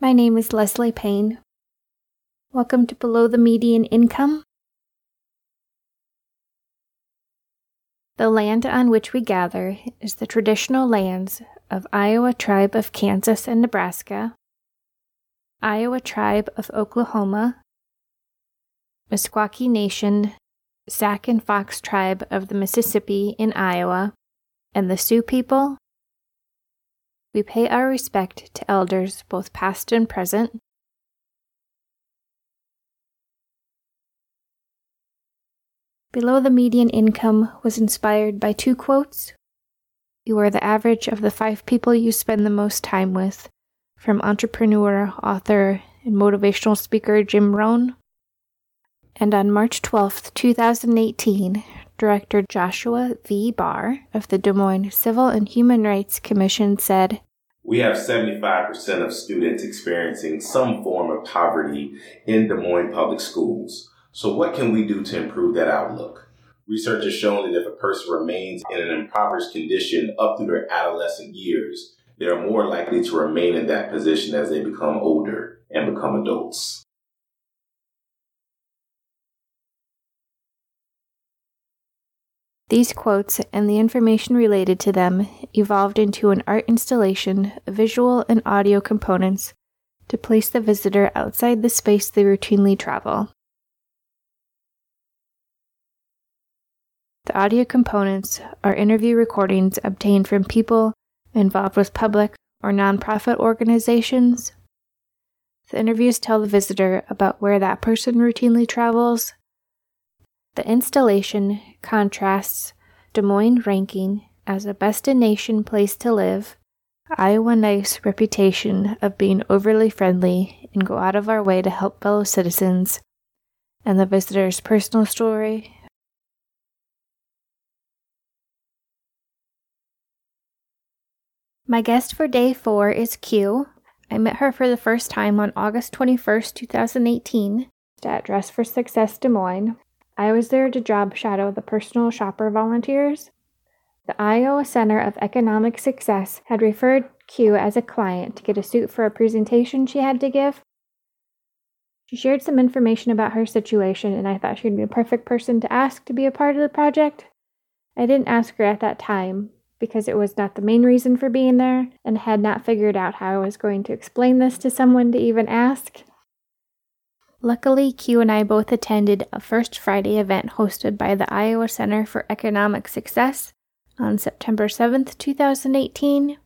My name is Leslie Payne. Welcome to Below the Median Income. The land on which we gather is the traditional lands of Iowa Tribe of Kansas and Nebraska, Iowa Tribe of Oklahoma, Meskwaki Nation, Sac and Fox Tribe of the Mississippi in Iowa, and the Sioux people. We pay our respect to elders both past and present. Below the median income was inspired by two quotes. You are the average of the five people you spend the most time with, from entrepreneur, author, and motivational speaker Jim Rohn. And on March 12, 2018, Director Joshua V. Barr of the Des Moines Civil and Human Rights Commission said, We have 75% of students experiencing some form of poverty in Des Moines public schools. So, what can we do to improve that outlook? Research has shown that if a person remains in an impoverished condition up through their adolescent years, they are more likely to remain in that position as they become older and become adults. These quotes and the information related to them evolved into an art installation visual and audio components to place the visitor outside the space they routinely travel. The audio components are interview recordings obtained from people involved with public or nonprofit organizations. The interviews tell the visitor about where that person routinely travels. The installation contrasts Des Moines ranking as a best in nation place to live, Iowa Nice reputation of being overly friendly and go out of our way to help fellow citizens, and the visitor's personal story My guest for day four is Q. I met her for the first time on August 21st, 2018, at Dress for Success Des Moines. I was there to job shadow the personal shopper volunteers. The Iowa Center of Economic Success had referred Q as a client to get a suit for a presentation she had to give. She shared some information about her situation, and I thought she'd be a perfect person to ask to be a part of the project. I didn't ask her at that time, because it was not the main reason for being there and had not figured out how I was going to explain this to someone to even ask. Luckily, Q and I both attended a First Friday event hosted by the Iowa Center for Economic Success on September 7th, 2018.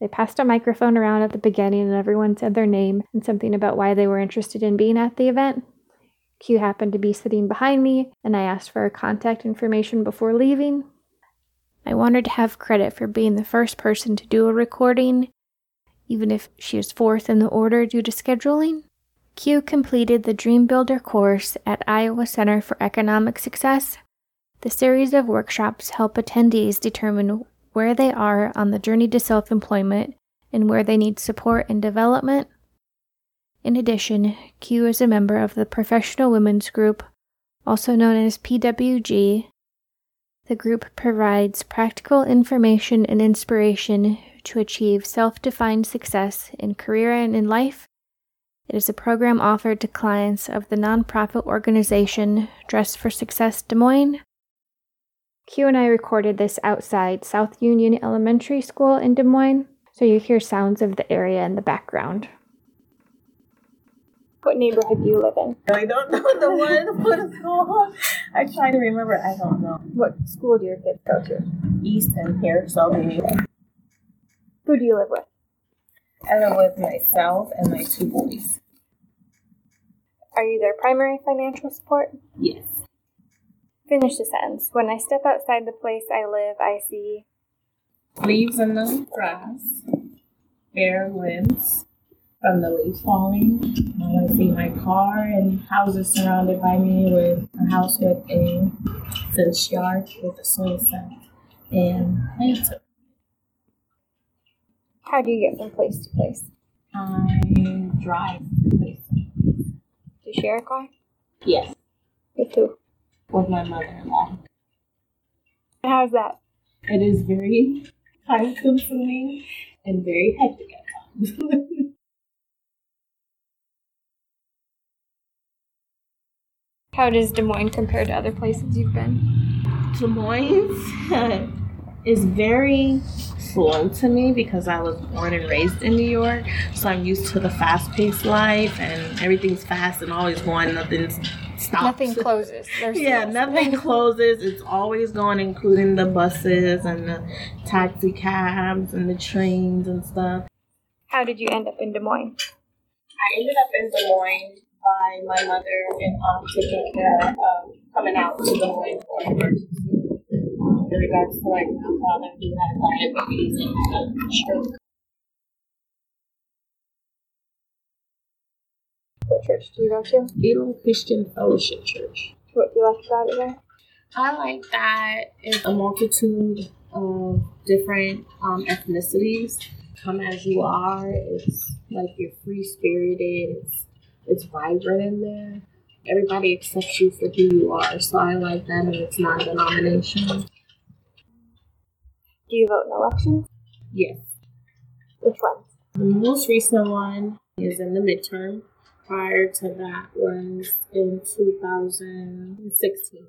They passed a microphone around at the beginning and everyone said their name and something about why they were interested in being at the event. Q happened to be sitting behind me, and I asked for her contact information before leaving, I wanted to have credit for being the first person to do a recording, even if she is fourth in the order due to scheduling. Q completed the Dream Builder course at Iowa Center for Economic Success. The series of workshops help attendees determine where they are on the journey to self employment and where they need support and development. In addition, Q is a member of the Professional Women's Group, also known as PWG, the group provides practical information and inspiration to achieve self defined success in career and in life. It is a program offered to clients of the nonprofit organization Dress for Success Des Moines. Q and I recorded this outside South Union Elementary School in Des Moines, so you hear sounds of the area in the background. What neighborhood do you live in? I don't know the one. What school? I try to remember. I don't know. What school do your kids go to? Easton here, so maybe. Who do you live with? I live with myself and my two boys. Are you their primary financial support? Yes. Finish the sentence. When I step outside the place I live, I see leaves in the grass, bare limbs, from the leaves falling. I see my car and houses surrounded by me with a house with a fish yard with a swing set and plants. How do you get from place to place? I drive from place to place. Do you share a car? Yes. With who? With my mother-in-law. How's that? It is very time-consuming and very hectic at times. How does Des Moines compare to other places you've been? Des Moines is very slow to me because I was born and raised in New York. So I'm used to the fast paced life and everything's fast and always going, nothing stops. Nothing closes. There's yeah, nothing closes. It's always going, including the buses and the taxi cabs and the trains and stuff. How did you end up in Des Moines? I ended up in Des Moines by my mother and aunt taking care of um, coming out to Des Moines for emergency. In regards to like my father who had diabetes and stroke. What church do you go to? Elam Christian Fellowship Church. What do you like about it there? I like that it's a multitude of different um, ethnicities. Come as you are. It's like you're free spirited. It's it's vibrant in there. Everybody accepts you for who you are. So I like that, and it's non denominational. Do you vote in elections? Yes. Which ones? The most recent one is in the midterm. Prior to that was in 2016.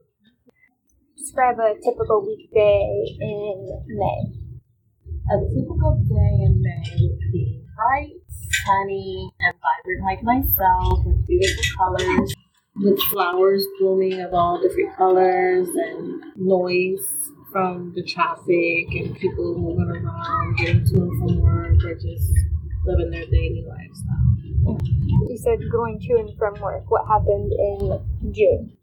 Describe a typical weekday in May. A typical day in May would be bright, sunny, and vibrant like myself with beautiful colors, with flowers blooming of all different colors and noise from the traffic and people moving around, getting to and from work, or just living their daily lifestyle. You said going to and from work. What happened in June?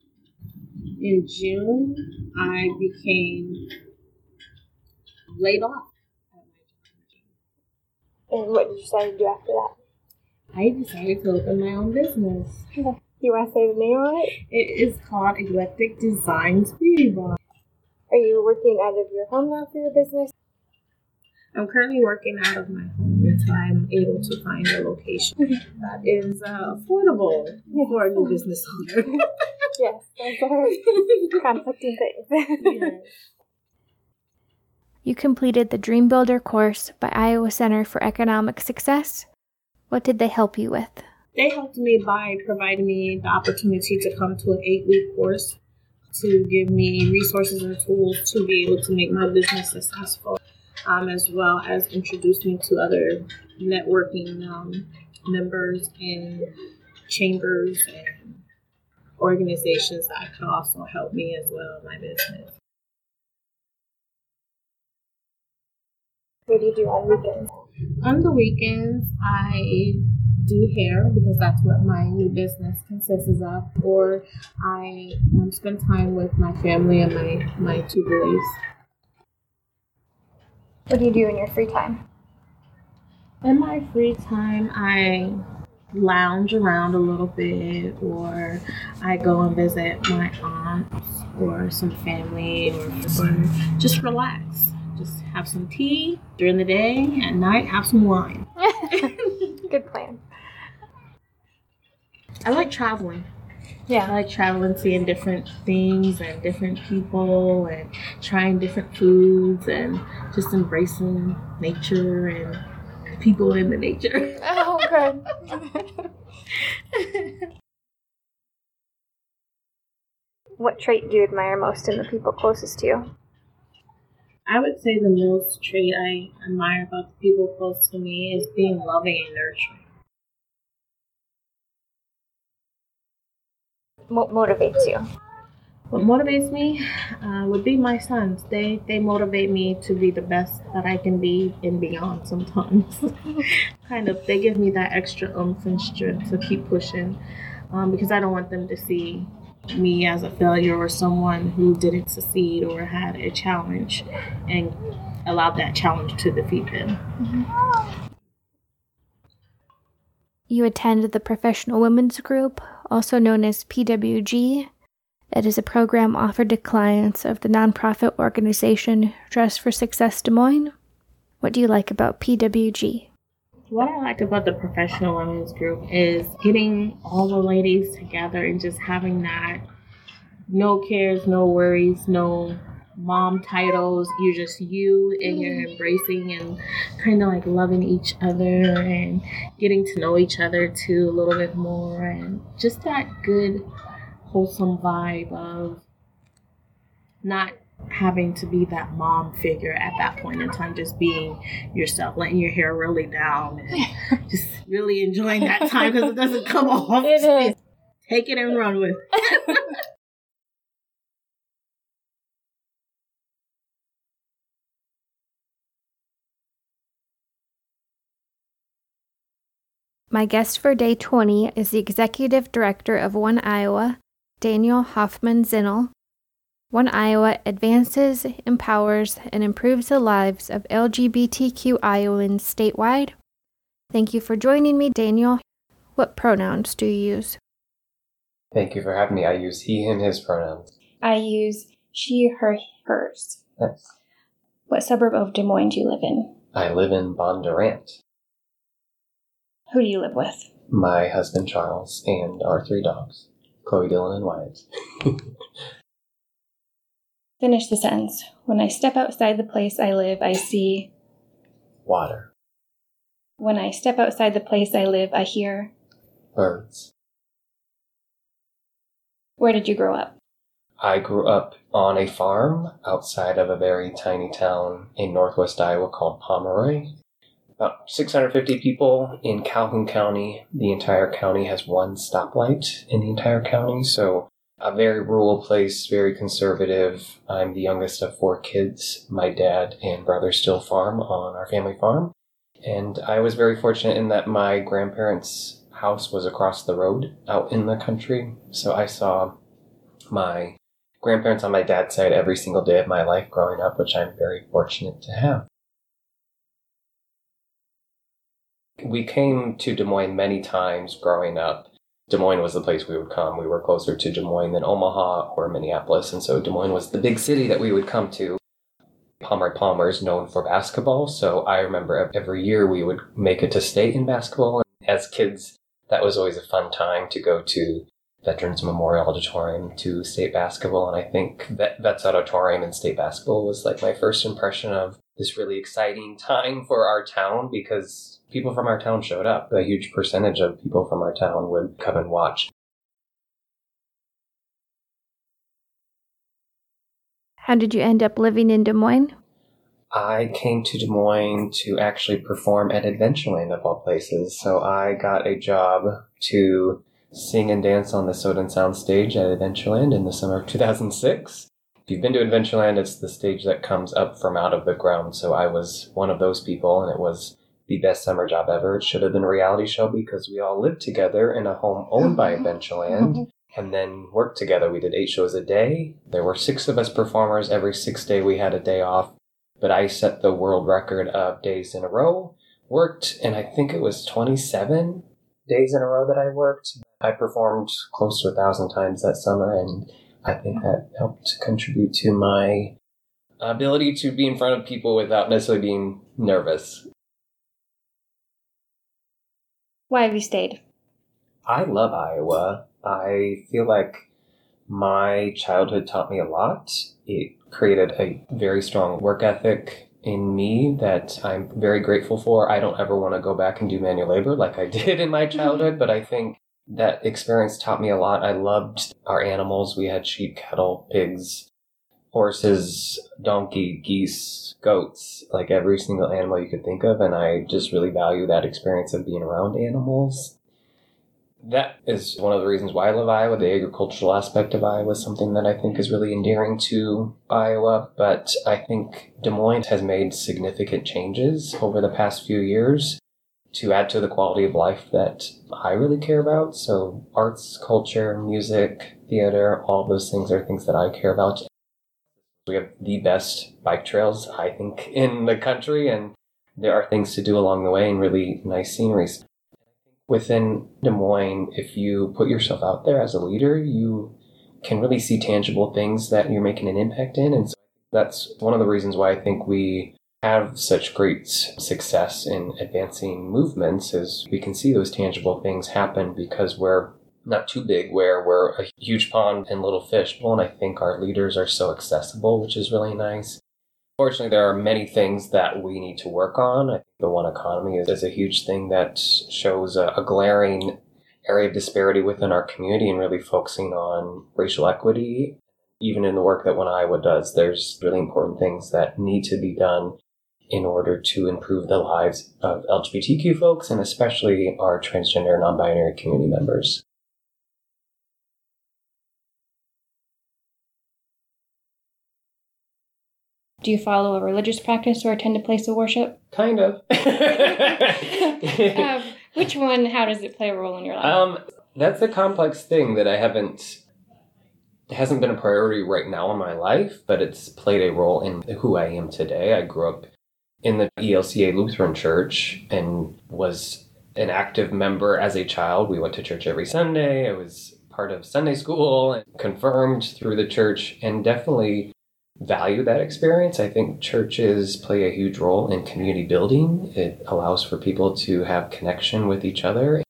In June, I became laid off. And what did you decide to do after that? I decided to open my own business. Do you want to say the name of it? It is called Eclectic Designs Beauty Bar. Are you working out of your home now for your business? I'm currently working out of my home until I'm able to find a location that is uh, affordable for a new business owner. Yes, those are conflicting things. Yes. You completed the Dream Builder course by Iowa Center for Economic Success. What did they help you with? They helped me by providing me the opportunity to come to an eight week course to give me resources and tools to be able to make my business successful, um, as well as introduce me to other networking um, members and chambers and organizations that could also help me as well in my business. What do you do on weekends? On the weekends, I do hair because that's what my new business consists of, or I um, spend time with my family and my, my two boys. What do you do in your free time? In my free time, I lounge around a little bit, or I go and visit my aunts or some family, or, or just relax. Just have some tea during the day. At night, have some wine. Good plan. I like traveling. Yeah. I like traveling, seeing different things and different people, and trying different foods, and just embracing nature and people in the nature. Oh, good. what trait do you admire most in the people closest to you? I would say the most trait I admire about the people close to me is being loving and nurturing. What motivates you? What motivates me uh, would be my sons. They they motivate me to be the best that I can be and beyond. Sometimes, kind of, they give me that extra oomph and strength to keep pushing, um, because I don't want them to see me as a failure or someone who didn't succeed or had a challenge, and allowed that challenge to defeat them. You attend the Professional Women's Group, also known as PWG. It is a program offered to clients of the nonprofit organization Dress for Success Des Moines. What do you like about PWG? What I like about the professional women's group is getting all the ladies together and just having that no cares, no worries, no mom titles. You're just you and you're mm-hmm. embracing and kind of like loving each other and getting to know each other too a little bit more and just that good wholesome vibe of not having to be that mom figure at that point in time, just being yourself, letting your hair really down, and just really enjoying that time because it doesn't come off. It is. Take it and run with it. My guest for day 20 is the executive director of One Iowa, Daniel Hoffman Zinnel. One Iowa advances, empowers, and improves the lives of LGBTQ Iowans statewide. Thank you for joining me, Daniel. What pronouns do you use? Thank you for having me. I use he, him, his pronouns. I use she, her, hers. Nice. What suburb of Des Moines do you live in? I live in Bondurant. Who do you live with? My husband Charles and our three dogs, Chloe, Dylan, and Wyatt. Finish the sentence. When I step outside the place I live, I see. Water, When I step outside the place I live, I hear. birds. Where did you grow up? I grew up on a farm outside of a very tiny town in northwest Iowa called Pomeroy. About 650 people in Calhoun County. The entire county has one stoplight in the entire county, so a very rural place, very conservative. I'm the youngest of four kids. My dad and brother still farm on our family farm. And I was very fortunate in that my grandparents' house was across the road out in the country. So I saw my grandparents on my dad's side every single day of my life growing up, which I'm very fortunate to have. We came to Des Moines many times growing up. Des Moines was the place we would come. We were closer to Des Moines than Omaha or Minneapolis, and so Des Moines was the big city that we would come to. Palmer Palmer is known for basketball, so I remember every year we would make it to state in basketball. As kids, that was always a fun time to go to Veterans Memorial Auditorium to state basketball. And I think Vet- Vets Auditorium and state basketball was like my first impression of this really exciting time for our town because people from our town showed up. A huge percentage of people from our town would come and watch. How did you end up living in Des Moines? I came to Des Moines to actually perform at Adventureland of all places. So I got a job to sing and dance on the Soden Sound stage at Adventureland in the summer of 2006. If you've been to Adventureland, it's the stage that comes up from out of the ground. So I was one of those people, and it was the best summer job ever. It should have been a reality show because we all lived together in a home owned by mm-hmm. Adventureland mm-hmm. and then worked together. We did eight shows a day. There were six of us performers. Every sixth day we had a day off. But I set the world record of days in a row. Worked, and I think it was 27 days in a row that I worked. I performed close to a thousand times that summer, and I think that helped contribute to my ability to be in front of people without necessarily being nervous. Why have you stayed? I love Iowa. I feel like my childhood taught me a lot. It created a very strong work ethic in me that I'm very grateful for. I don't ever want to go back and do manual labor like I did in my childhood, but I think that experience taught me a lot. I loved our animals. We had sheep, cattle, pigs, horses, donkey, geese, goats, like every single animal you could think of. And I just really value that experience of being around animals. That is one of the reasons why I love Iowa. The agricultural aspect of Iowa is something that I think is really endearing to Iowa. But I think Des Moines has made significant changes over the past few years to add to the quality of life that I really care about. So, arts, culture, music, theater, all those things are things that I care about. We have the best bike trails, I think, in the country, and there are things to do along the way and really nice sceneries. Within Des Moines, if you put yourself out there as a leader, you can really see tangible things that you're making an impact in. And so that's one of the reasons why I think we have such great success in advancing movements is we can see those tangible things happen because we're not too big where we're a huge pond and little fishbowl and i think our leaders are so accessible which is really nice fortunately there are many things that we need to work on i think the one economy is, is a huge thing that shows a, a glaring area of disparity within our community and really focusing on racial equity. Even in the work that One Iowa does, there's really important things that need to be done in order to improve the lives of LGBTQ folks and especially our transgender non binary community members. Do you follow a religious practice or attend a place of worship? Kind of. um, which one? How does it play a role in your life? Um, that's a complex thing that I haven't. It hasn't been a priority right now in my life, but it's played a role in who I am today. I grew up in the ELCA Lutheran Church and was an active member as a child. We went to church every Sunday. I was part of Sunday school and confirmed through the church and definitely value that experience. I think churches play a huge role in community building. It allows for people to have connection with each other.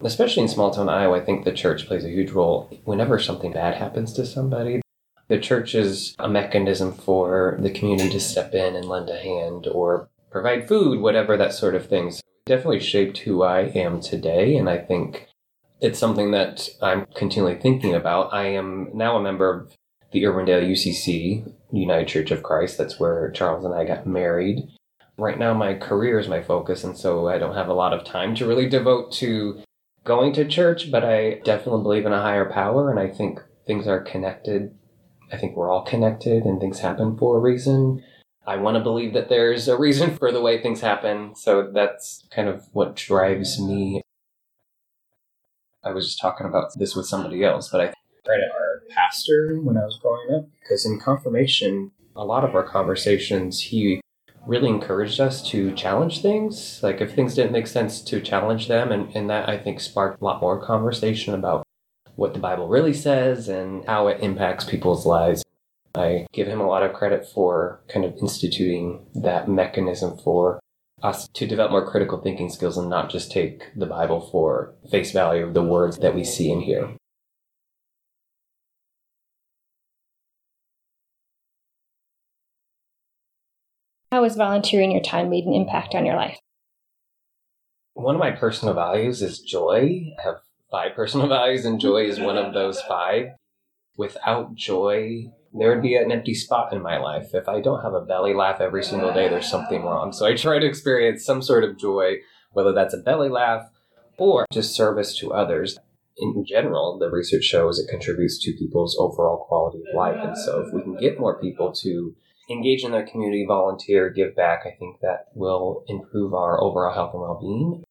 Especially in small town Iowa, I think the church plays a huge role whenever something bad happens to somebody. The church is a mechanism for the community to step in and lend a hand or provide food, whatever that sort of thing. Definitely shaped who I am today. And I think it's something that I'm continually thinking about. I am now a member of the Urbandale UCC, United Church of Christ. That's where Charles and I got married. Right now, my career is my focus, and so I don't have a lot of time to really devote to going to church, but I definitely believe in a higher power, and I think things are connected. I think we're all connected, and things happen for a reason. I want to believe that there's a reason for the way things happen, so that's kind of what drives me. I was just talking about this with somebody else, but I credit our pastor when I was growing up because in confirmation, a lot of our conversations, he really encouraged us to challenge things. Like if things didn't make sense, to challenge them. And, and that I think sparked a lot more conversation about what the Bible really says and how it impacts people's lives. I give him a lot of credit for kind of instituting that mechanism for us to develop more critical thinking skills and not just take the Bible for face value of the words that we see and hear. How has volunteering your time made an impact on your life? One of my personal values is joy. I have five personal values, and joy is one of those five. Without joy, there would be an empty spot in my life. If I don't have a belly laugh every single day, there's something wrong. So I try to experience some sort of joy, whether that's a belly laugh or just service to others. In general, the research shows it contributes to people's overall quality of life. And so if we can get more people to engage in their community, volunteer, give back, I think that will improve our overall health and well being.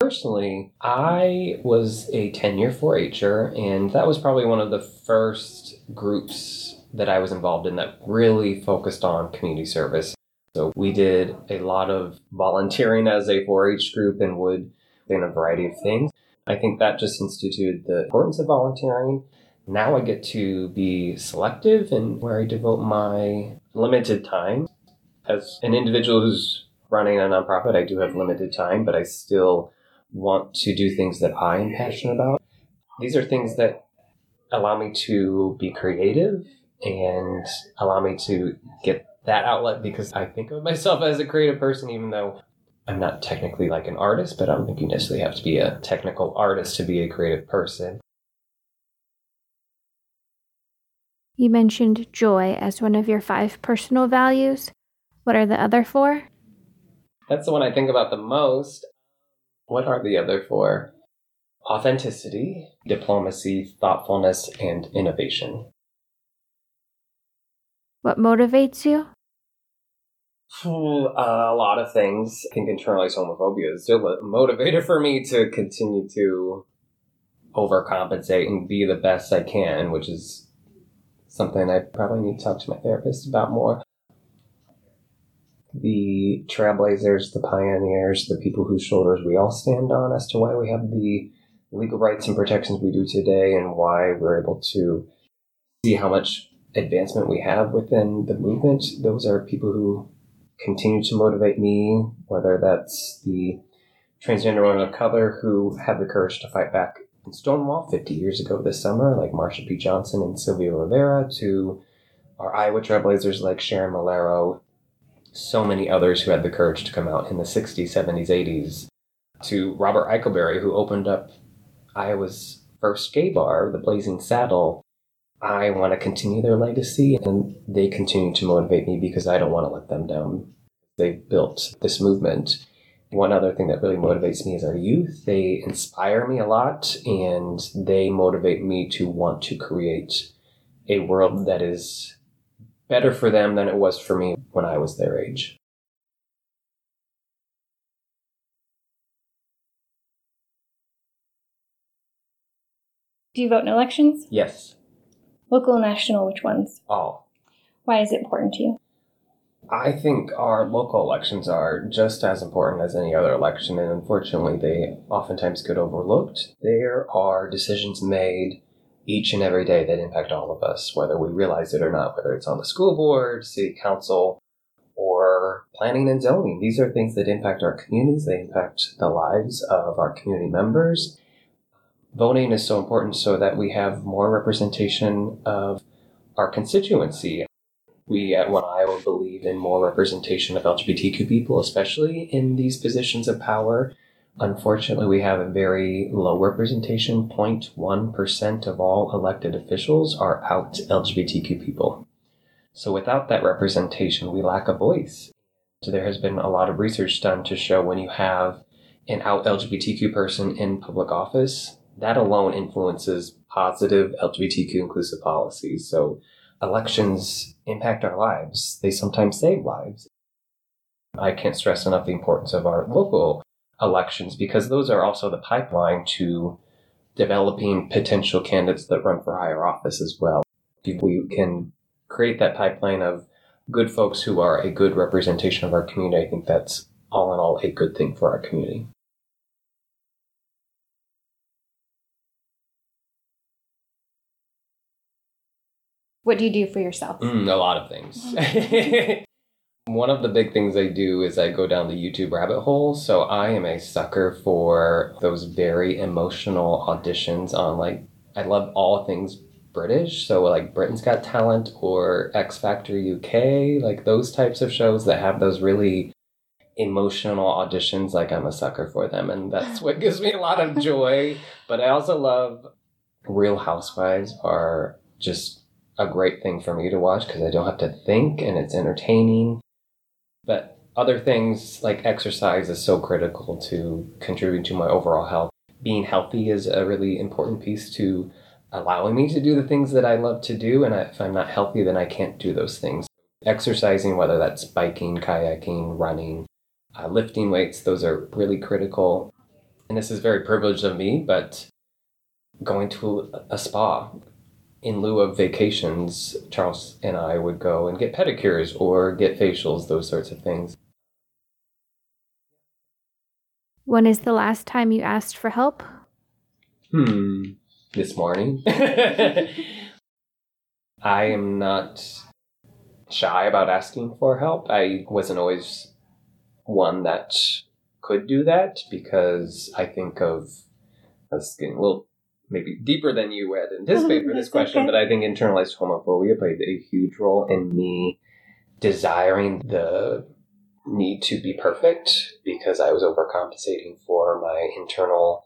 Personally, I was a 10 year 4 H'er, and that was probably one of the first groups that I was involved in that really focused on community service. So we did a lot of volunteering as a 4 H group and would in a variety of things. I think that just instituted the importance of volunteering now I get to be selective in where I devote my limited time. As an individual who's running a nonprofit, I do have limited time, but I still want to do things that I am passionate about. These are things that allow me to be creative and allow me to get that outlet because I think of myself as a creative person, even though I'm not technically like an artist, but I don't think you necessarily have to be a technical artist to be a creative person. You mentioned joy as one of your five personal values. What are the other four? That's the one I think about the most. What are the other four? Authenticity, diplomacy, thoughtfulness, and innovation. What motivates you? Uh, a lot of things. I think internalized homophobia is still a motivator for me to continue to overcompensate and be the best I can, which is something I probably need to talk to my therapist about more. The trailblazers, the pioneers, the people whose shoulders we all stand on as to why we have the legal rights and protections we do today and why we're able to see how much advancement we have within the movement. Those are people who continue to motivate me, whether that's the transgender women of color who have the courage to fight back Stonewall 50 years ago this summer, like Marsha P. Johnson and Sylvia Rivera, to our Iowa trailblazers like Sharon Malheiro, so many others who had the courage to come out in the 60s, 70s, 80s to Robert Eichelberry, who opened up Iowa's first gay bar, the Blazing Saddle. I want to continue their legacy, and they continue to motivate me because I don't want to let them down. They've built this movement. One other thing that really motivates me is our youth. They inspire me a lot, and they motivate me to want to create a world that is better for them than it was for me when I was their age. Do you vote in elections? Yes, Local and national, which ones? all. Why is it important to you? I think our local elections are just as important as any other election, and unfortunately, they oftentimes get overlooked. There are decisions made each and every day that impact all of us, whether we realize it or not, whether it's on the school board, city council, or planning and zoning. These are things that impact our communities, they impact the lives of our community members. Voting is so important so that we have more representation of our constituency. We at One Iowa believe in more representation of LGBTQ people, especially in these positions of power. Unfortunately, we have a very low representation. 0.1% of all elected officials are out LGBTQ people. So without that representation, we lack a voice. So there has been a lot of research done to show when you have an out LGBTQ person in public office, that alone influences positive LGBTQ inclusive policies. So elections impact our lives. They sometimes save lives. I can't stress enough the importance of our local elections because those are also the pipeline to developing potential candidates that run for higher office as well. If we can create that pipeline of good folks who are a good representation of our community, I think that's all in all a good thing for our community. What do you do for yourself? Mm, a lot of things. One of the big things I do is I go down the YouTube rabbit hole. So I am a sucker for those very emotional auditions on like I love all things British. So like Britain's Got Talent or X Factor UK, like those types of shows that have those really emotional auditions. Like I'm a sucker for them, and that's what gives me a lot of joy. But I also love Real Housewives are just a great thing for me to watch because I don't have to think and it's entertaining. But other things like exercise is so critical to contributing to my overall health. Being healthy is a really important piece to allowing me to do the things that I love to do. And if I'm not healthy, then I can't do those things. Exercising, whether that's biking, kayaking, running, uh, lifting weights, those are really critical. And this is very privileged of me, but going to a spa, in lieu of vacations, Charles and I would go and get pedicures or get facials, those sorts of things. When is the last time you asked for help? Hmm. This morning. I am not shy about asking for help. I wasn't always one that could do that because I think of us getting a little maybe deeper than you had anticipated for this question, okay. but I think internalized homophobia played a huge role in me desiring the need to be perfect because I was overcompensating for my internal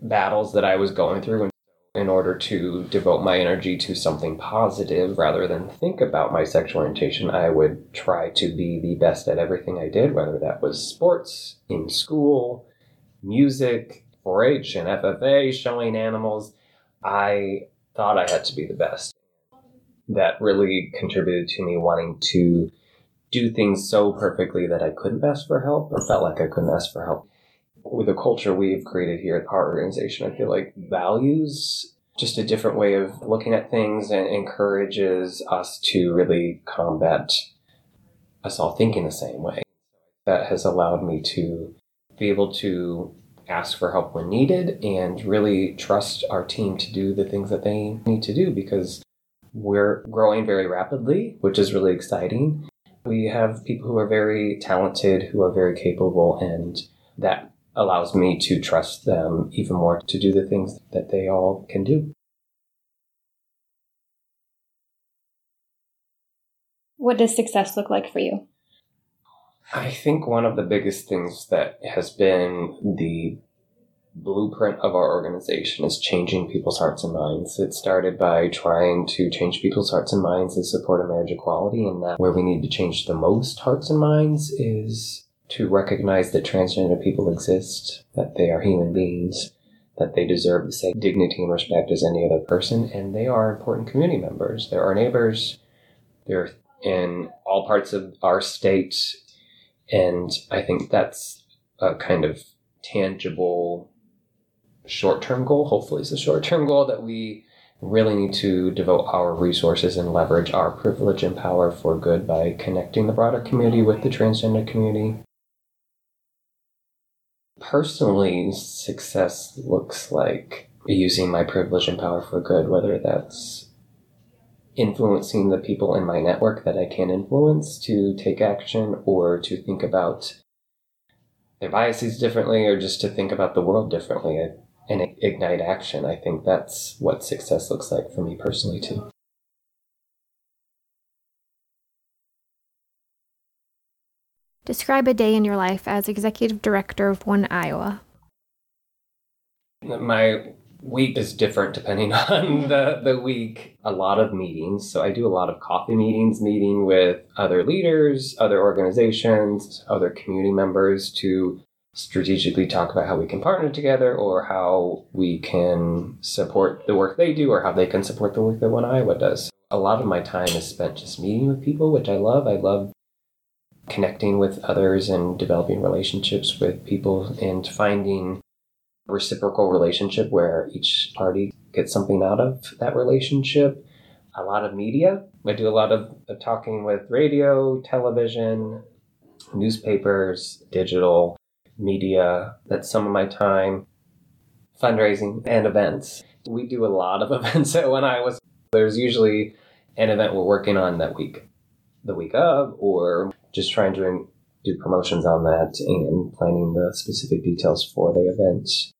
battles that I was going through in- in order to devote my energy to something positive rather than think about my sexual orientation. I would try to be the best at everything I did, whether that was sports, in school, music, 4 H, and FFA, showing animals. I thought I had to be the best. That really contributed to me wanting to do things so perfectly that I couldn't ask for help or felt like I couldn't ask for help. With the culture we've created here at our organization, I feel like values just a different way of looking at things and encourages us to really combat us all thinking the same way. That has allowed me to be able to ask for help when needed and really trust our team to do the things that they need to do because we're growing very rapidly, which is really exciting. We have people who are very talented, who are very capable, and that allows me to trust them even more to do the things that they all can do. What does success look like for you? I think one of the biggest things that has been the blueprint of our organization is changing people's hearts and minds. It started by trying to change people's hearts and minds in support of marriage equality, and that where we need to change the most hearts and minds is to recognize that transgender people exist, that they are human beings, that they deserve the same dignity and respect as any other person, and they are important community members. They're our neighbors. They're in all parts of our state, and I think that's a kind of tangible short term goal. Hopefully, it's a short term goal that we really need to devote our resources and leverage our privilege and power for good by connecting the broader community with the transgender community. Personally, success looks like using my privilege and power for good, whether that's influencing the people in my network that I can influence to take action or to think about their biases differently or just to think about the world differently and ignite action. I think that's what success looks like for me personally, too. Describe a day in your life as executive director of One Iowa. My week is different depending on the, the week. A lot of meetings. So I do a lot of coffee meetings, meeting with other leaders, other organizations, other community members to strategically talk about how we can partner together or how we can support the work they do or how they can support the work that One Iowa does. A lot of my time is spent just meeting with people, which I love. I love connecting with others and developing relationships with people and finding reciprocal relationship where each party gets something out of that relationship. A lot of media. I do a lot of talking with radio, television, newspapers, digital media. That's some of my time. Fundraising and events. We do a lot of events at I was There's usually an event we're working on that week, the week of, or just trying to do promotions on that and planning the specific details for the events.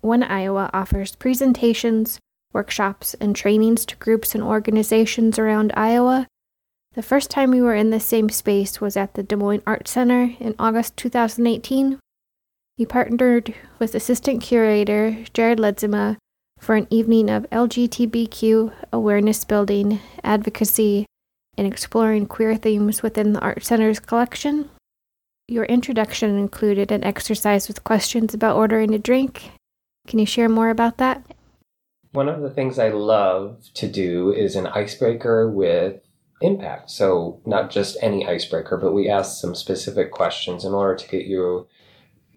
One Iowa offers presentations, workshops, and trainings to groups and organizations around Iowa. The first time we were in the same space was at the Des Moines Art Center in August 2018. We partnered with assistant curator Jared Ledesma for an evening of LGBTQ awareness building, advocacy, and exploring queer themes within the Art Center's collection. Your introduction included an exercise with questions about ordering a drink. Can you share more about that? One of the things I love to do is an icebreaker with impact. So, not just any icebreaker, but we ask some specific questions in order to get you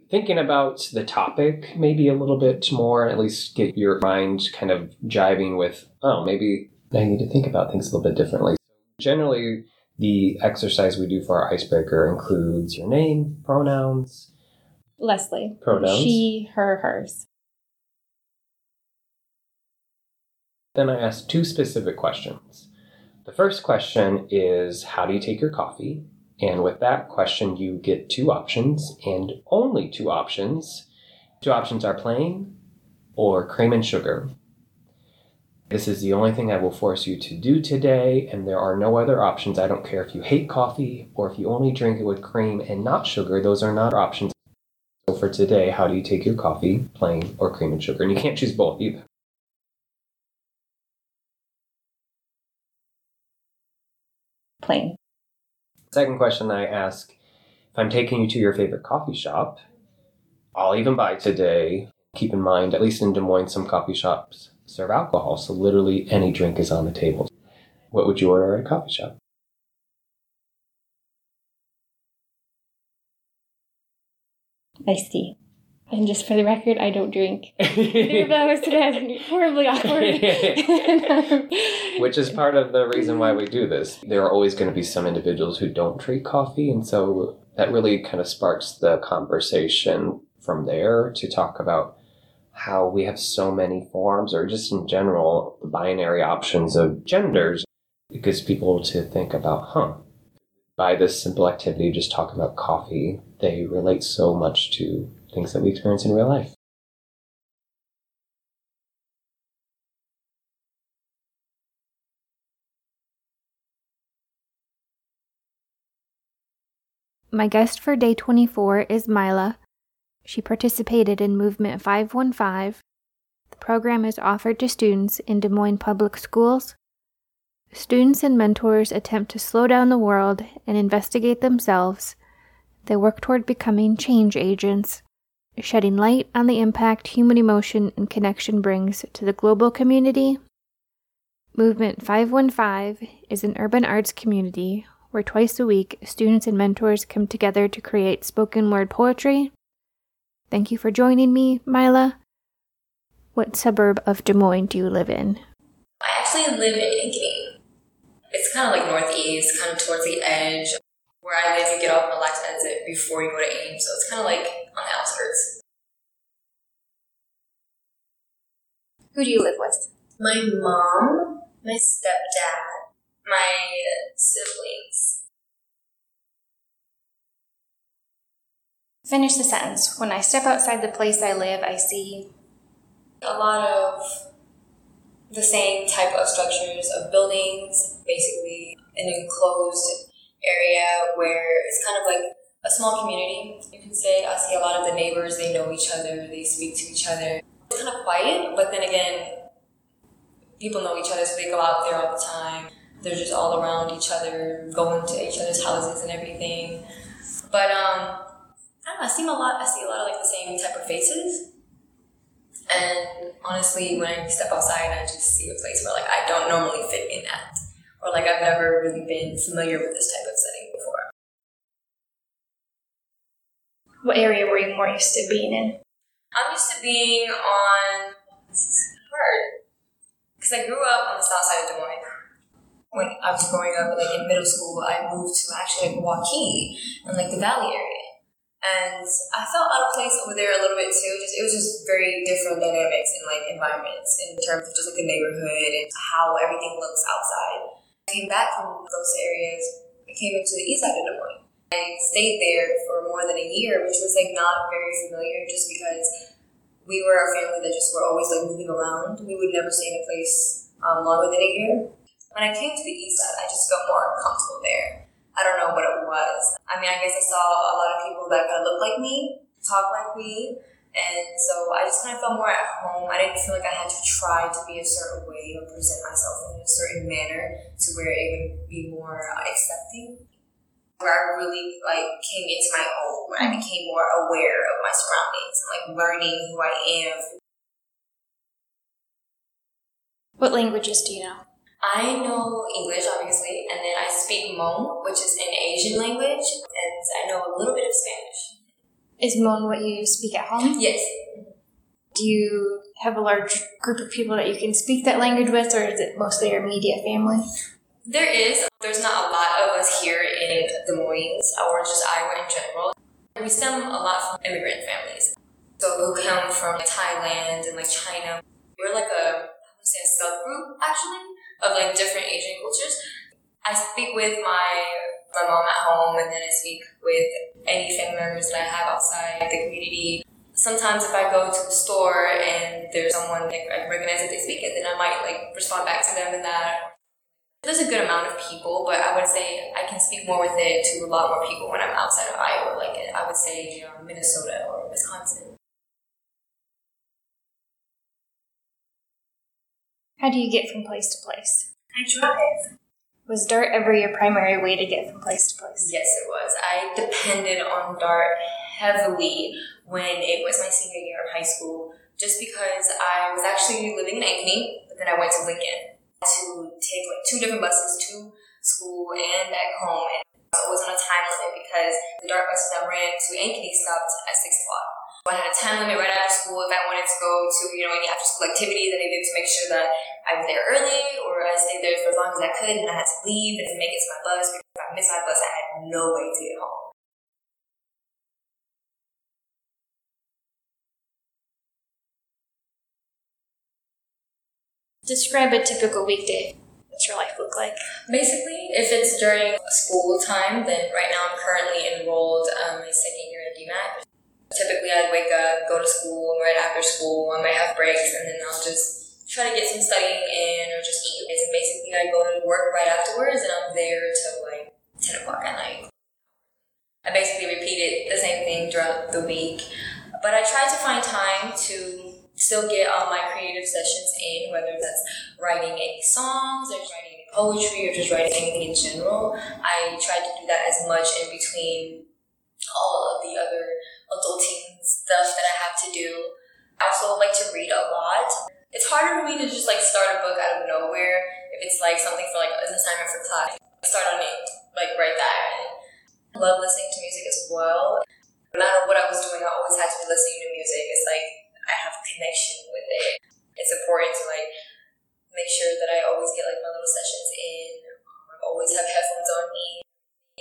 thinking about the topic maybe a little bit more, at least get your mind kind of jiving with, oh, maybe I need to think about things a little bit differently. Generally, the exercise we do for our icebreaker includes your name, pronouns. Leslie. Pronouns. She, her, hers. Then I ask two specific questions. The first question is How do you take your coffee? And with that question, you get two options and only two options. Two options are plain or cream and sugar. This is the only thing I will force you to do today, and there are no other options. I don't care if you hate coffee or if you only drink it with cream and not sugar, those are not options. So for today, how do you take your coffee, plain or cream and sugar? And you can't choose both either. Plain. Second question I ask if I'm taking you to your favorite coffee shop, I'll even buy today. Keep in mind, at least in Des Moines, some coffee shops serve alcohol, so literally any drink is on the table. What would you order at a coffee shop? Iced tea. And just for the record, I don't drink. Neither of those today. Horribly awkward. Which is part of the reason why we do this. There are always going to be some individuals who don't drink coffee, and so that really kind of sparks the conversation from there to talk about how we have so many forms, or just in general, the binary options of genders. It gets people to think about, huh, by this simple activity, just talking about coffee, they relate so much to things that we experience in real life. My guest for day 24 is Mila. She participated in Movement 515. The program is offered to students in Des Moines Public Schools. Students and mentors attempt to slow down the world and investigate themselves. They work toward becoming change agents shedding light on the impact human emotion and connection brings to the global community. Movement 515 is an urban arts community where twice a week students and mentors come together to create spoken word poetry. Thank you for joining me, Mila. What suburb of Des Moines do you live in? I actually live in Ankeny. It's kind of like northeast, kind of towards the edge. Where I live, you get off the Lacs exit before you go to AIM, so it's kind of like on the outskirts. Who do you live with? My mom, my stepdad, my siblings. Finish the sentence. When I step outside the place I live, I see A lot of the same type of structures of buildings, basically an enclosed area where it's kind of like a small community, you can say. I see a lot of the neighbors, they know each other, they speak to each other. It's kind of quiet, but then again, people know each other, so they go out there all the time. They're just all around each other, going to each other's houses and everything. But um, I don't know, I see a lot. I see a lot of like the same type of faces. And honestly, when I step outside, I just see a place where like I don't normally fit in at, or like I've never really been familiar with this type of setting before. what area were you more used to being in? I'm used to being on. This is hard because I grew up on the south side of Des Moines. When I was growing up, like in middle school, I moved to actually like Waukee and like the Valley area, and I felt out of place over there a little bit too. Just it was just very different dynamics and like environments in terms of just like the neighborhood and how everything looks outside. Came back from those areas. I came into the east side of Des Moines. I stayed there for more than a year, which was like not very familiar just because we were a family that just were always like moving around. We would never stay in a place um, longer than a year. When I came to the east side, I just felt more comfortable there. I don't know what it was. I mean, I guess I saw a lot of people that kind of looked like me, talk like me, and so I just kind of felt more at home. I didn't feel like I had to try to be a certain way or present myself in a certain manner to where it would be more uh, accepting where I really like came into my own, where I became more aware of my surroundings and like learning who I am. What languages do you know? I know English, obviously, and then I speak Hmong, which is an Asian language, and I know a little bit of Spanish. Is Hmong what you speak at home? Yes. Do you have a large group of people that you can speak that language with, or is it mostly your immediate family? There is. There's not a lot of us here in Des Moines, or just Iowa in general. We stem a lot from immigrant families. So who come from like, Thailand and like China. We're like a, I would say a subgroup actually, of like different Asian cultures. I speak with my my mom at home and then I speak with any family members that I have outside the community. Sometimes if I go to the store and there's someone like I recognize that they speak it, then I might like respond back to them in that there's a good amount of people, but I would say I can speak more with it to a lot more people when I'm outside of Iowa, like I would say um, Minnesota or Wisconsin. How do you get from place to place? I drive. Was Dart ever your primary way to get from place to place? Yes, it was. I depended on Dart heavily when it was my senior year of high school, just because I was actually living in Ankeny, but then I went to Lincoln to take like two different buses to school and back home. And I was on a time limit because the Dart bus that ran to Ankeny stopped at six o'clock. I had a time limit right after school if I wanted to go to, you know, any after school activities. That I needed to make sure that I was there early or I stayed there for as long as I could and I had to leave and to make it to my bus because if I missed my bus, I had no way to get home. Describe a typical weekday. What's your life look like? Basically, if it's during school time, then right now I'm currently enrolled um, my second year at DMACC. Typically, I'd wake up, go to school, and right after school, I might have breaks, and then I'll just try to get some studying in or just eat. And basically, I go to work right afterwards, and I'm there till like 10 o'clock at night. I I basically repeated the same thing throughout the week. But I tried to find time to still get all my creative sessions in, whether that's writing any songs or writing any poetry or just writing anything in general. I tried to do that as much in between all of the other adulting stuff that I have to do. I also like to read a lot. It's harder for me to just like start a book out of nowhere if it's like something for like an assignment for class. I Start on it like right there. I love listening to music as well. No matter what I was doing, I always had to be listening to music. It's like I have a connection with it. It's important to like make sure that I always get like my little sessions in. I always have headphones on me.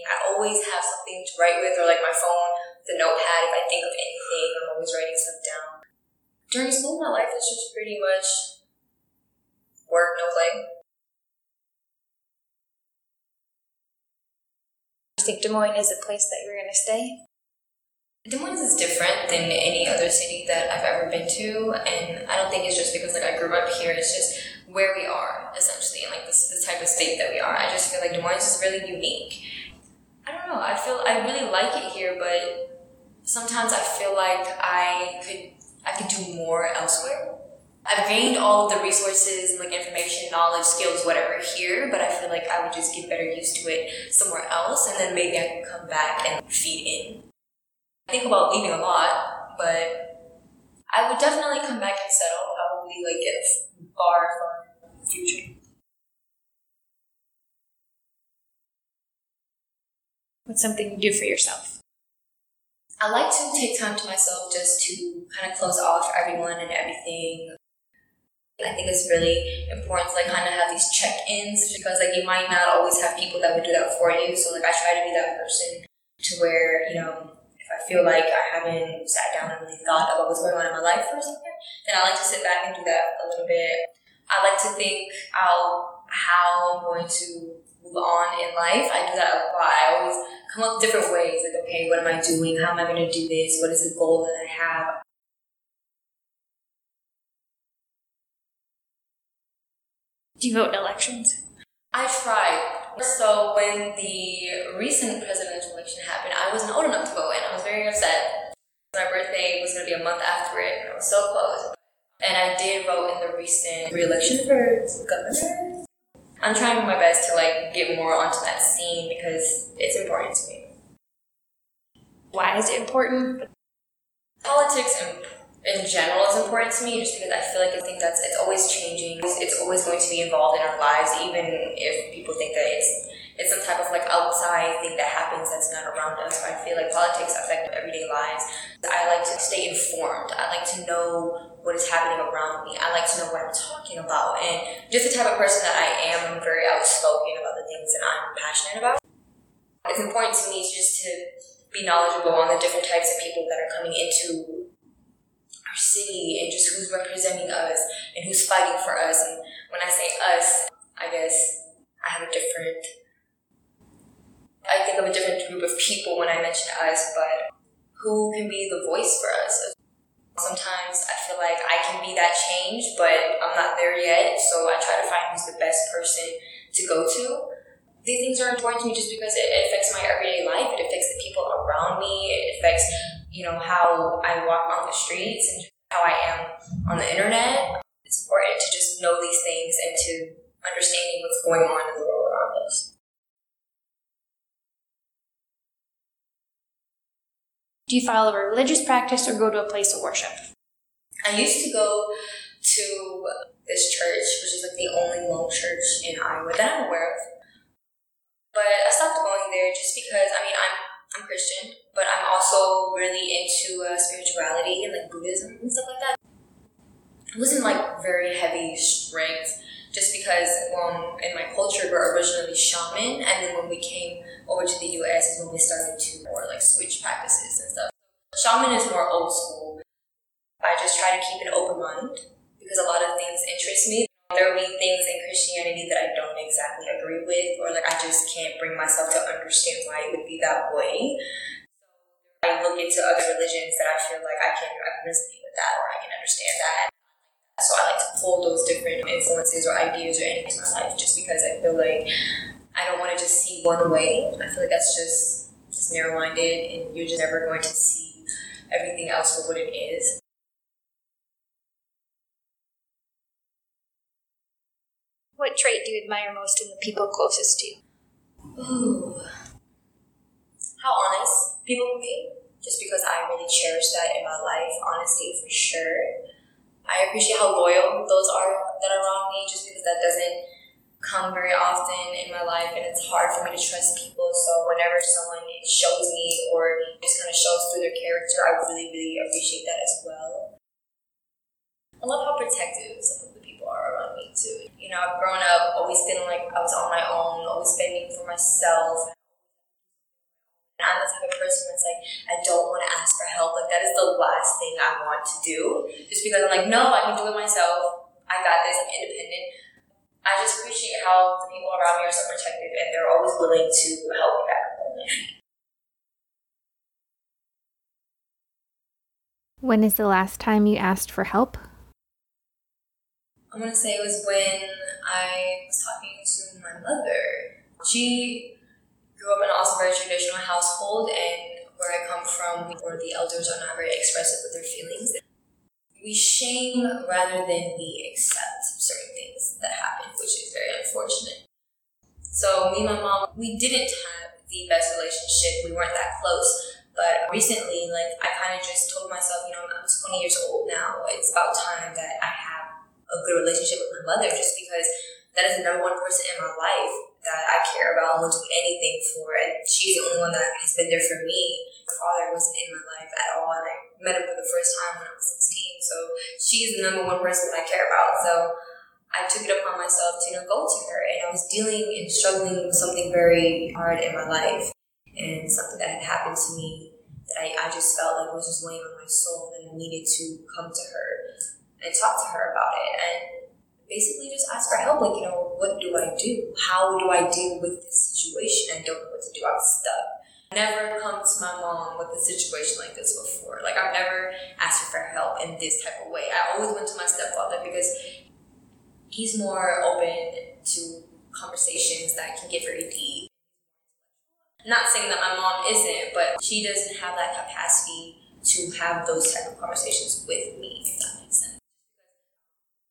I always have something to write with, or like my phone, the notepad. If I think of anything, I'm always writing stuff down. During school, my life is just pretty much work, no play. Do you think Des Moines is a place that you're going to stay? Des Moines is different than any other city that I've ever been to, and I don't think it's just because like I grew up here. It's just where we are essentially, and like this the type of state that we are. I just feel like Des Moines is really unique. I don't know. I feel I really like it here, but sometimes I feel like I could I could do more elsewhere. I've gained all of the resources, and like information, knowledge, skills, whatever here, but I feel like I would just get better used to it somewhere else, and then maybe I can come back and feed in. I think about leaving a lot, but I would definitely come back and settle, probably like in a far, far future. What's something you do for yourself? I like to take time to myself just to kind of close off everyone and everything. I think it's really important to like kind of have these check-ins because like you might not always have people that would do that for you. So like I try to be that person to where, you know, if I feel like I haven't sat down and really thought about what's going on in my life or something, then I like to sit back and do that a little bit. I like to think out how I'm going to move on in life. I do that a lot. I always come up with different ways. Like, okay, what am I doing? How am I going to do this? What is the goal that I have? Do you vote in elections? I tried. So when the recent presidential election happened, I wasn't old enough to vote, and I was very upset. My birthday was going to be a month after it, and I was so close. And I did vote in the recent re-election for governor. I'm trying my best to like get more onto that scene because it's important to me. Why is it important? Politics in, in general is important to me just because I feel like I think that's it's always changing. It's, it's always going to be involved in our lives, even if people think that it's it's some type of like outside thing that happens that's not around us. I feel like politics affect everyday lives. I like to stay informed. I like to know what is happening around me. I like to know what I'm talking about. And just the type of person that I am, I'm very outspoken about the things that I'm passionate about. It's important to me just to be knowledgeable on the different types of people that are coming into our city and just who's representing us and who's fighting for us. And when I say us, I guess I have a different I think of a different group of people when I mention us, but who can be the voice for us? Sometimes I feel like I can be that change, but I'm not there yet, so I try to find who's the best person to go to. These things are important to me just because it affects my everyday life, it affects the people around me, it affects, you know, how I walk on the streets and how I am on the internet. It's important to just know these things and to understanding what's going on in the world around us. Do you follow a religious practice or go to a place of worship? I used to go to this church, which is like the only Hmong church in Iowa that I'm aware of. But I stopped going there just because, I mean, I'm I'm Christian, but I'm also really into uh, spirituality and like Buddhism and stuff like that. It wasn't like very heavy, strict, just because um, in my culture we're originally shaman, and then when we came over to the US is when we started to more like switch practices and stuff. Shaman is more old school. I just try to keep an open mind because a lot of things interest me. There will be things in Christianity that I don't exactly agree with, or like I just can't bring myself to understand why it would be that way. I look into other religions that I feel like I can, I can resonate with that or I can understand that. So I like to pull those different influences or ideas or anything in my life just because I feel like I don't want to just see one way. I feel like that's just just narrow minded and you're just never going to see everything else for what it is. What trait do you admire most in the people closest to you? Ooh. How honest people can be. Just because I really cherish that in my life, honesty for sure. I appreciate how loyal those are that are around me, just because that doesn't come very often in my life, and it's hard for me to trust people. So whenever someone shows me or just kind of shows through their character, I really, really appreciate that as well. I love how protective some of the people are around me too. You know, I've grown up always feeling like I was on my own, always fending for myself. I'm the type of person that's like, I don't want to ask for help. Like, that is the last thing I want to do. Just because I'm like, no, I can do it myself. I got this. I'm independent. I just appreciate how the people around me are so protective and they're always willing to help me back home. When is the last time you asked for help? I'm gonna say it was when I was talking to my mother. She grew up in an also very traditional household, and where I come from, where the elders are not very expressive with their feelings, we shame rather than we accept things that happened, which is very unfortunate. So me and my mom, we didn't have the best relationship. We weren't that close. But recently, like I kind of just told myself, you know, I'm 20 years old now. It's about time that I have a good relationship with my mother, just because that is the number one person in my life that I care about and will do anything for. And she's the only one that has been there for me. My father wasn't in my life at all, and I met him for the first time when I was 16. So she's the number one person that I care about. So I took it upon myself to you know go to her, and I was dealing and struggling with something very hard in my life, and something that had happened to me that I, I just felt like was just weighing on my soul, and I needed to come to her and talk to her about it, and basically just ask for help. Like, you know, what do I do? How do I deal with this situation? I don't know what to do. I'm stuck. Never come to my mom with a situation like this before. Like, I've never asked her for help in this type of way. I always went to my stepfather because he's more open to conversations that can get very deep. Not saying that my mom isn't, but she doesn't have that capacity to have those type of conversations with me, if that makes sense.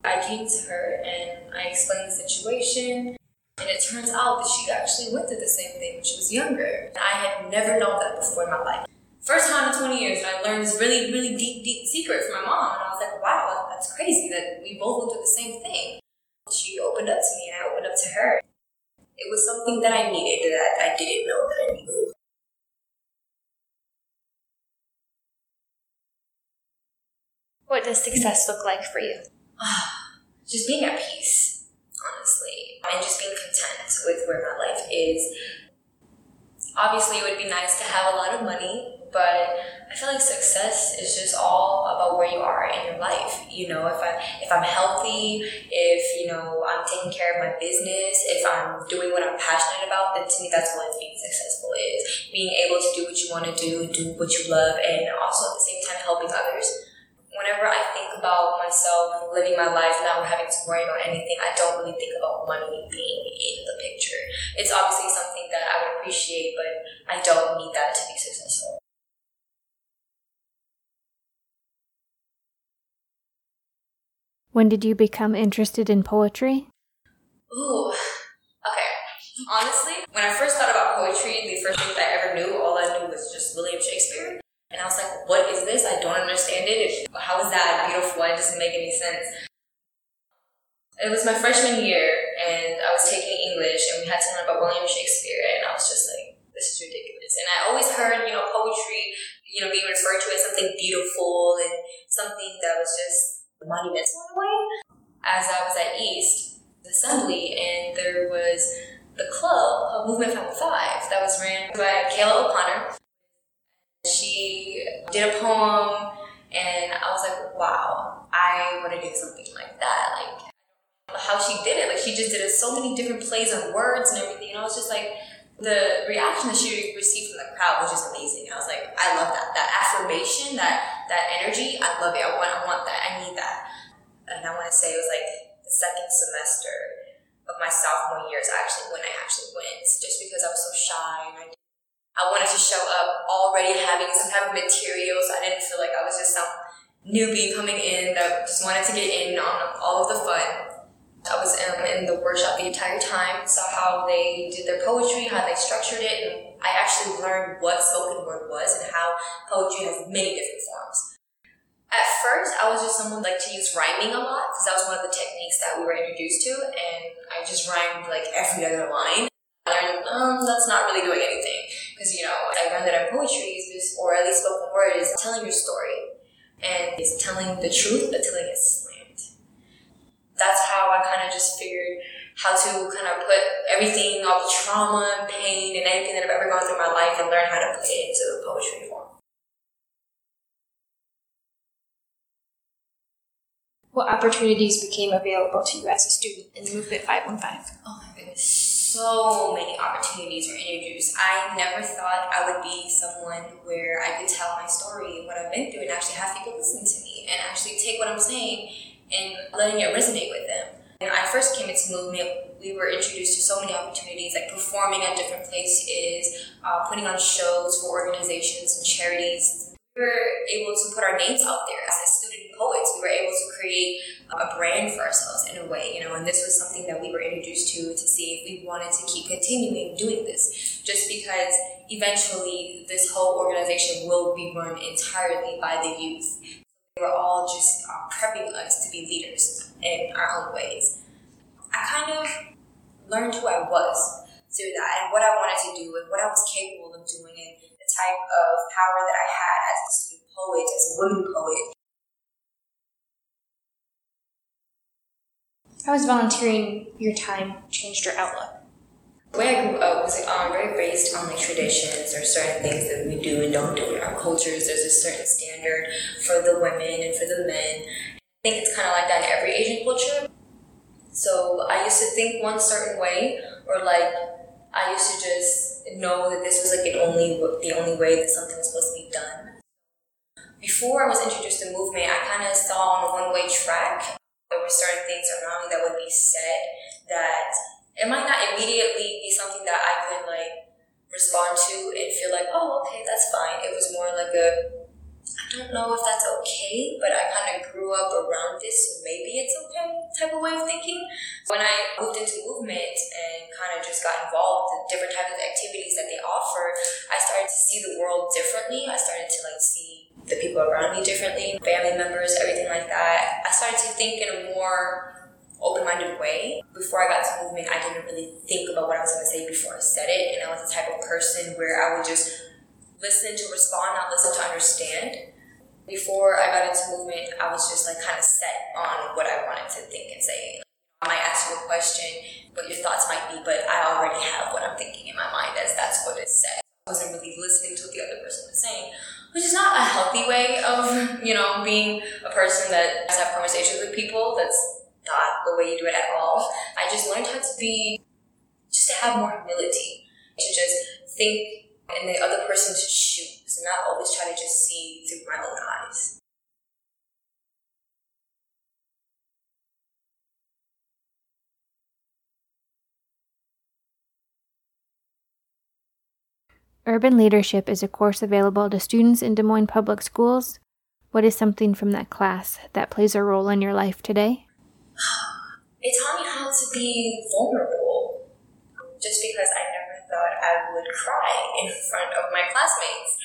I came to her and I explained the situation, and it turns out that she actually went through the same thing when she was younger. I had never known that before in my life. First time in 20 years, I learned this really, really deep, deep secret from my mom, and I was like, wow, that's crazy that we both went through the same thing. She opened up to me, and I opened up to her. It was something that I needed that I didn't know that I needed. What does success look like for you? just being at peace, honestly, and just being content with where my life is. Obviously, it would be nice to have a lot of money, but I feel like success is just all about where you are in your life. You know, if I if I'm healthy, if you know I'm taking care of my business, if I'm doing what I'm passionate about, then to me that's what being successful is. Being able to do what you want to do, do what you love, and also at the same time helping others whenever I think about myself living my life, not having to worry about anything, I don't really think about money being in the picture. It's obviously something that I would appreciate, but I don't need that to be successful. When did you become interested in poetry? Ooh, okay. Honestly, when I first thought about poetry, the first thing that I ever knew, all I knew was just William Shakespeare. And I was like, what is this? I don't understand it. How is that beautiful? It doesn't make any sense. It was my freshman year, and I was taking English, and we had to learn about William Shakespeare, and I was just like, this is ridiculous. And I always heard, you know, poetry, you know, being referred to as something beautiful and something that was just monumental in a way. As I was at East Assembly, and there was the club, of Movement Family Five, that was ran by Kayla O'Connor. She did a poem, and I was like, wow, I want to do something like that. Like, how she did it. Like, she just did it so many different plays on words and everything. And I was just like, the reaction that she received from the crowd was just amazing. I was like, I love that. That affirmation, that that energy, I love it. I want, I want that. I need that. And I want to say it was like the second semester of my sophomore years, actually, when I actually went, just because I was so shy and I I wanted to show up already having some type of material, so I didn't feel like I was just some newbie coming in that just wanted to get in on all of the fun. I was um, in the workshop the entire time, saw how they did their poetry, how they structured it, and I actually learned what spoken word was and how poetry has many different forms. At first, I was just someone like to use rhyming a lot because that was one of the techniques that we were introduced to, and I just rhymed like every other line. I learned, um, that's not really doing anything because you know I learned that in poetry is just, or at least spoken word is telling your story, and it's telling the truth but telling it that's how of just figured how to kind of put everything, all the trauma and pain and anything that I've ever gone through in my life and learn how to put it into poetry form. What opportunities became available to you as a student in Movement 515? Oh my goodness, so many opportunities were introduced. I never thought I would be someone where I could tell my story, what I've been through, and actually have people listen to me and actually take what I'm saying and letting it resonate with them. When I first came into movement, we were introduced to so many opportunities, like performing at different places, uh, putting on shows for organizations and charities. We were able to put our names out there as student poets. We were able to create a brand for ourselves in a way, you know, and this was something that we were introduced to to see if we wanted to keep continuing doing this. Just because eventually this whole organization will be run entirely by the youth we were all just uh, prepping us to be leaders in our own ways. I kind of learned who I was through that and what I wanted to do and what I was capable of doing and the type of power that I had as a student poet, as a woman poet. How has volunteering your time changed your outlook? Way I grew up was um, very based on like traditions or certain things that we do and don't do in our cultures. There's a certain standard for the women and for the men. I think it's kind of like that in every Asian culture. So I used to think one certain way, or like I used to just know that this was like the only the only way that something was supposed to be done. Before I was introduced to movement, I kind of saw on a one way track. There were certain things around me that would be said that it might not immediately be something that I could like respond to and feel like, oh, okay, that's fine. It was more like a, I don't know if that's okay, but I kind of grew up around this, so maybe it's okay type of way of thinking. When I moved into movement and kind of just got involved in different types of activities that they offer, I started to see the world differently. I started to like see the people around me differently, family members, everything like that. I started to think in a more open-minded way. Before I got to movement, I didn't really think about what I was going to say before I said it, and I was the type of person where I would just listen to respond, not listen to understand. Before I got into movement, I was just like kind of set on what I wanted to think and say. I might ask you a question, what your thoughts might be, but I already have what I'm thinking in my mind as that's what it said. I wasn't really listening to what the other person was saying, which is not a healthy way of, you know, being a person that has conversations with people. That's not the way you do it at all. I just learned how to be, just to have more humility, to just think in the other person's shoes, and not always try to just see through my own eyes. Urban Leadership is a course available to students in Des Moines Public Schools. What is something from that class that plays a role in your life today? It taught me how to be vulnerable. Just because I never thought I would cry in front of my classmates,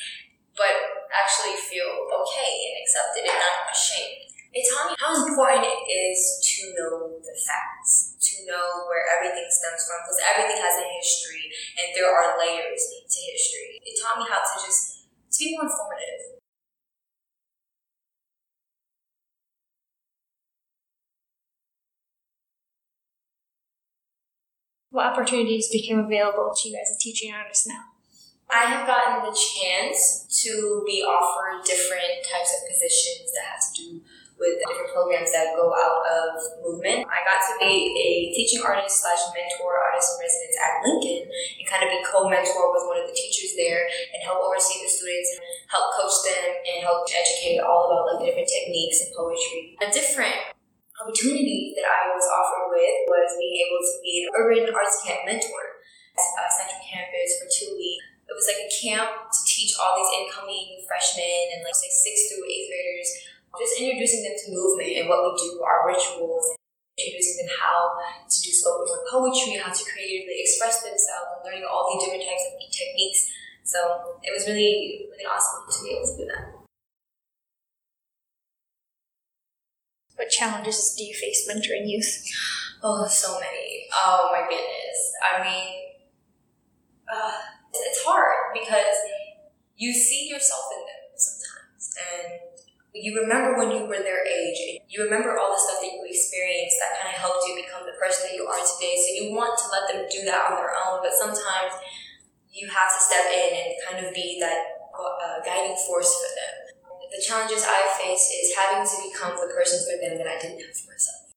but actually feel okay and accepted and not ashamed. It taught me how important it is to know the facts, to know where everything stems from, because everything has a history and there are layers to history. It taught me how to just to be more informative What opportunities became available to you as a teaching artist now? I have gotten the chance to be offered different types of positions that have to do with different programs that go out of movement. I got to be a teaching artist slash mentor artist in residence at Lincoln and kind of be co-mentor with one of the teachers there and help oversee the students, help coach them, and help educate all about like the different techniques and poetry. A different opportunity that I was offered with was being able to be an urban arts camp mentor at Central Campus for two weeks. It it was like a camp to teach all these incoming freshmen and like say sixth through eighth graders, just introducing them to movement and what we do, our rituals, introducing them how to do spoken word poetry, how to creatively express themselves, and learning all these different types of techniques. So it was really, really awesome to be able to do that. What challenges do you face mentoring youth? Oh, so many. Oh my goodness. I mean, uh, it's hard because you see yourself in them sometimes, and you remember when you were their age. You remember all the stuff that you experienced that kind of helped you become the person that you are today. So you want to let them do that on their own, but sometimes you have to step in and kind of be that uh, guiding force for them. The challenges I faced is having to become the person for them that I didn't have for myself.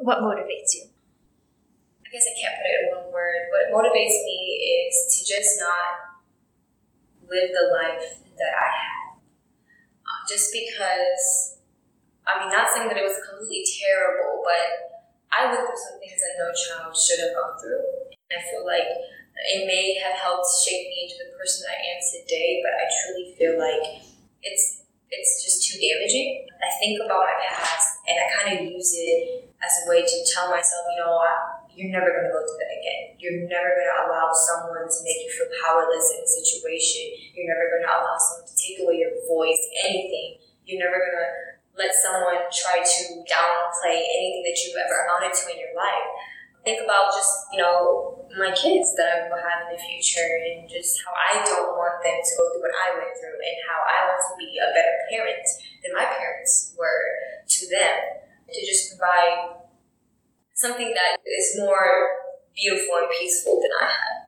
What motivates you? I guess I can't put it in one word. What motivates me is to just not live the life that I had. Uh, just because, I mean, not saying that it was completely terrible, but I went through some things that no child should have gone through. And I feel like it may have helped shape me into the person I am today, but I truly feel like it's it's just too damaging. I think about my past and I kind of use it as a way to tell myself, you know, you're never going to go through that again. You're never going to allow someone to make you feel powerless in a situation. You're never going to allow someone to take away your voice, anything. You're never going to let someone try to downplay anything that you've ever amounted to in your life. Think about just, you know, my kids that I will have in the future and just how I don't want them to go through what I went through and how I want to be a better parent than my parents were to them. To just provide something that is more beautiful and peaceful than I had.